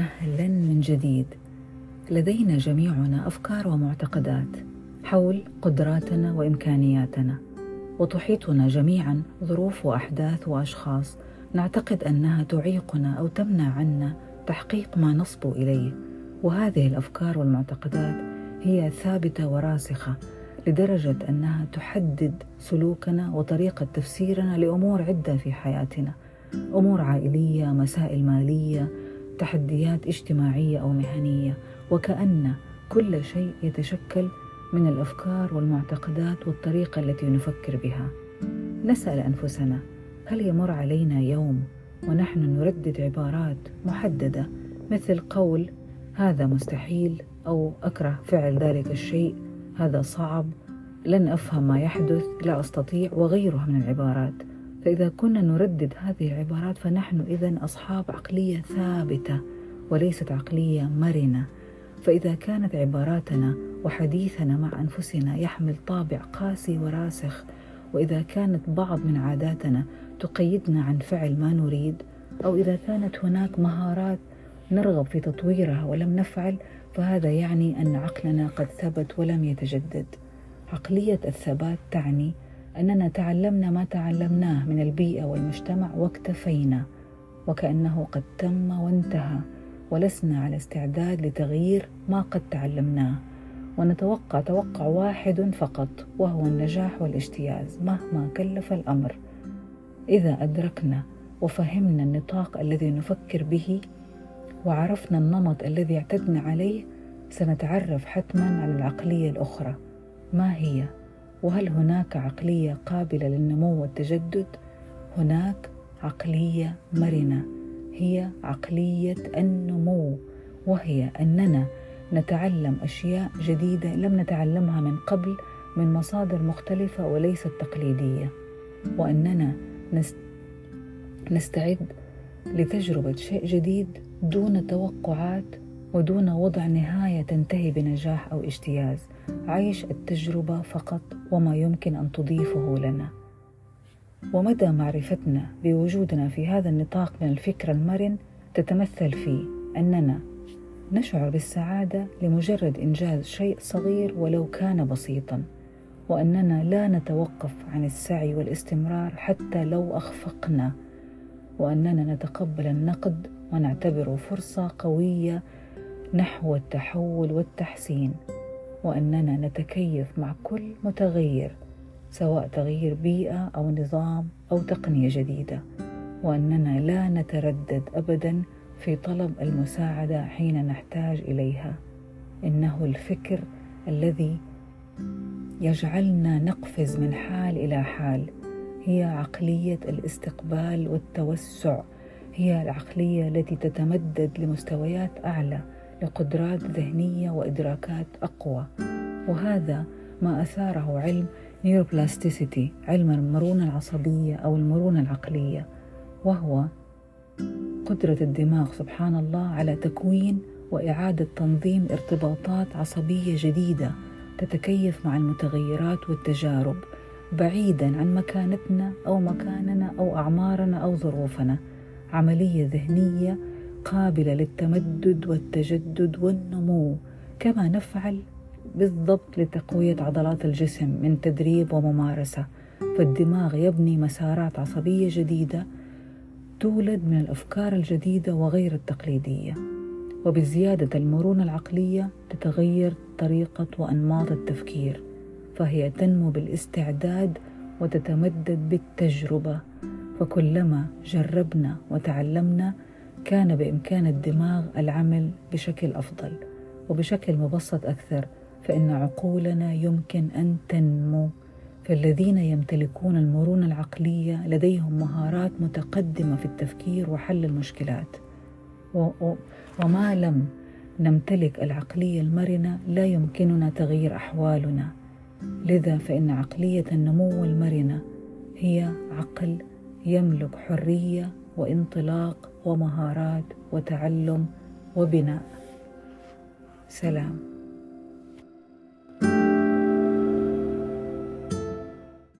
أهلا من جديد. لدينا جميعنا أفكار ومعتقدات حول قدراتنا وإمكانياتنا وتحيطنا جميعا ظروف وأحداث وأشخاص نعتقد أنها تعيقنا أو تمنع عنا تحقيق ما نصبو إليه. وهذه الأفكار والمعتقدات هي ثابتة وراسخة لدرجة أنها تحدد سلوكنا وطريقة تفسيرنا لأمور عدة في حياتنا. أمور عائلية مسائل مالية تحديات اجتماعية أو مهنية وكأن كل شيء يتشكل من الأفكار والمعتقدات والطريقة التي نفكر بها. نسأل أنفسنا هل يمر علينا يوم ونحن نردد عبارات محددة مثل قول هذا مستحيل أو أكره فعل ذلك الشيء هذا صعب. لن أفهم ما يحدث لا أستطيع وغيرها من العبارات. فإذا كنا نردد هذه العبارات فنحن إذا أصحاب عقلية ثابتة وليست عقلية مرنة. فإذا كانت عباراتنا وحديثنا مع أنفسنا يحمل طابع قاسي وراسخ وإذا كانت بعض من عاداتنا تقيدنا عن فعل ما نريد أو إذا كانت هناك مهارات نرغب في تطويرها ولم نفعل فهذا يعني أن عقلنا قد ثبت ولم يتجدد. عقلية الثبات تعني أننا تعلمنا ما تعلمناه من البيئة والمجتمع واكتفينا وكأنه قد تم وانتهى ولسنا على استعداد لتغيير ما قد تعلمناه. ونتوقع توقع واحد فقط وهو النجاح والاجتياز مهما كلف الأمر. إذا أدركنا وفهمنا النطاق الذي نفكر به وعرفنا النمط الذي اعتدنا عليه سنتعرف حتما على العقلية الأخرى. ما هي؟ وهل هناك عقلية قابلة للنمو والتجدد؟ هناك عقلية مرنة هي عقلية النمو وهي أننا نتعلم أشياء جديدة لم نتعلمها من قبل من مصادر مختلفة وليست تقليدية. وأننا نستعد لتجربة شيء جديد دون توقعات ودون وضع نهاية تنتهي بنجاح أو اجتياز. عيش التجربة فقط وما يمكن أن تضيفه لنا. ومدى معرفتنا بوجودنا في هذا النطاق من الفكر المرن تتمثل في أننا نشعر بالسعادة لمجرد إنجاز شيء صغير ولو كان بسيطا وأننا لا نتوقف عن السعي والاستمرار حتى لو أخفقنا وأننا نتقبل النقد ونعتبره فرصة قوية نحو التحول والتحسين وأننا نتكيف مع كل متغير سواء تغيير بيئة أو نظام أو تقنية جديدة وأننا لا نتردد ابدا في طلب المساعدة حين نحتاج إليها. إنه الفكر الذي يجعلنا نقفز من حال إلى حال هي عقلية الاستقبال والتوسع هي العقلية التي تتمدد لمستويات أعلى. لقدرات ذهنية وإدراكات أقوى. وهذا ما أثاره علم نيوروبلاستيسيتي علم المرونة العصبية أو المرونة العقلية. وهو قدرة الدماغ سبحان الله على تكوين وإعادة تنظيم ارتباطات عصبية جديدة تتكيف مع المتغيرات والتجارب بعيدا عن مكانتنا أو مكاننا أو أعمارنا أو ظروفنا. عملية ذهنية قابلة للتمدد والتجدد والنمو كما نفعل بالضبط لتقوية عضلات الجسم من تدريب وممارسة. فالدماغ يبني مسارات عصبية جديدة تولد من الأفكار الجديدة وغير التقليدية. وبزيادة المرونة العقلية تتغير طريقة وأنماط التفكير فهي تنمو بالاستعداد وتتمدد بالتجربة. فكلما جربنا وتعلمنا كان بإمكان الدماغ العمل بشكل أفضل وبشكل مبسط أكثر فإن عقولنا يمكن أن تنمو. فالذين يمتلكون المرونة العقلية لديهم مهارات متقدمة في التفكير وحل المشكلات. وما لم نمتلك العقلية المرنة لا يمكننا تغيير أحوالنا. لذا فإن عقلية النمو المرنة هي عقل يملك حرية وانطلاق ومهارات وتعلم وبناء. سلام.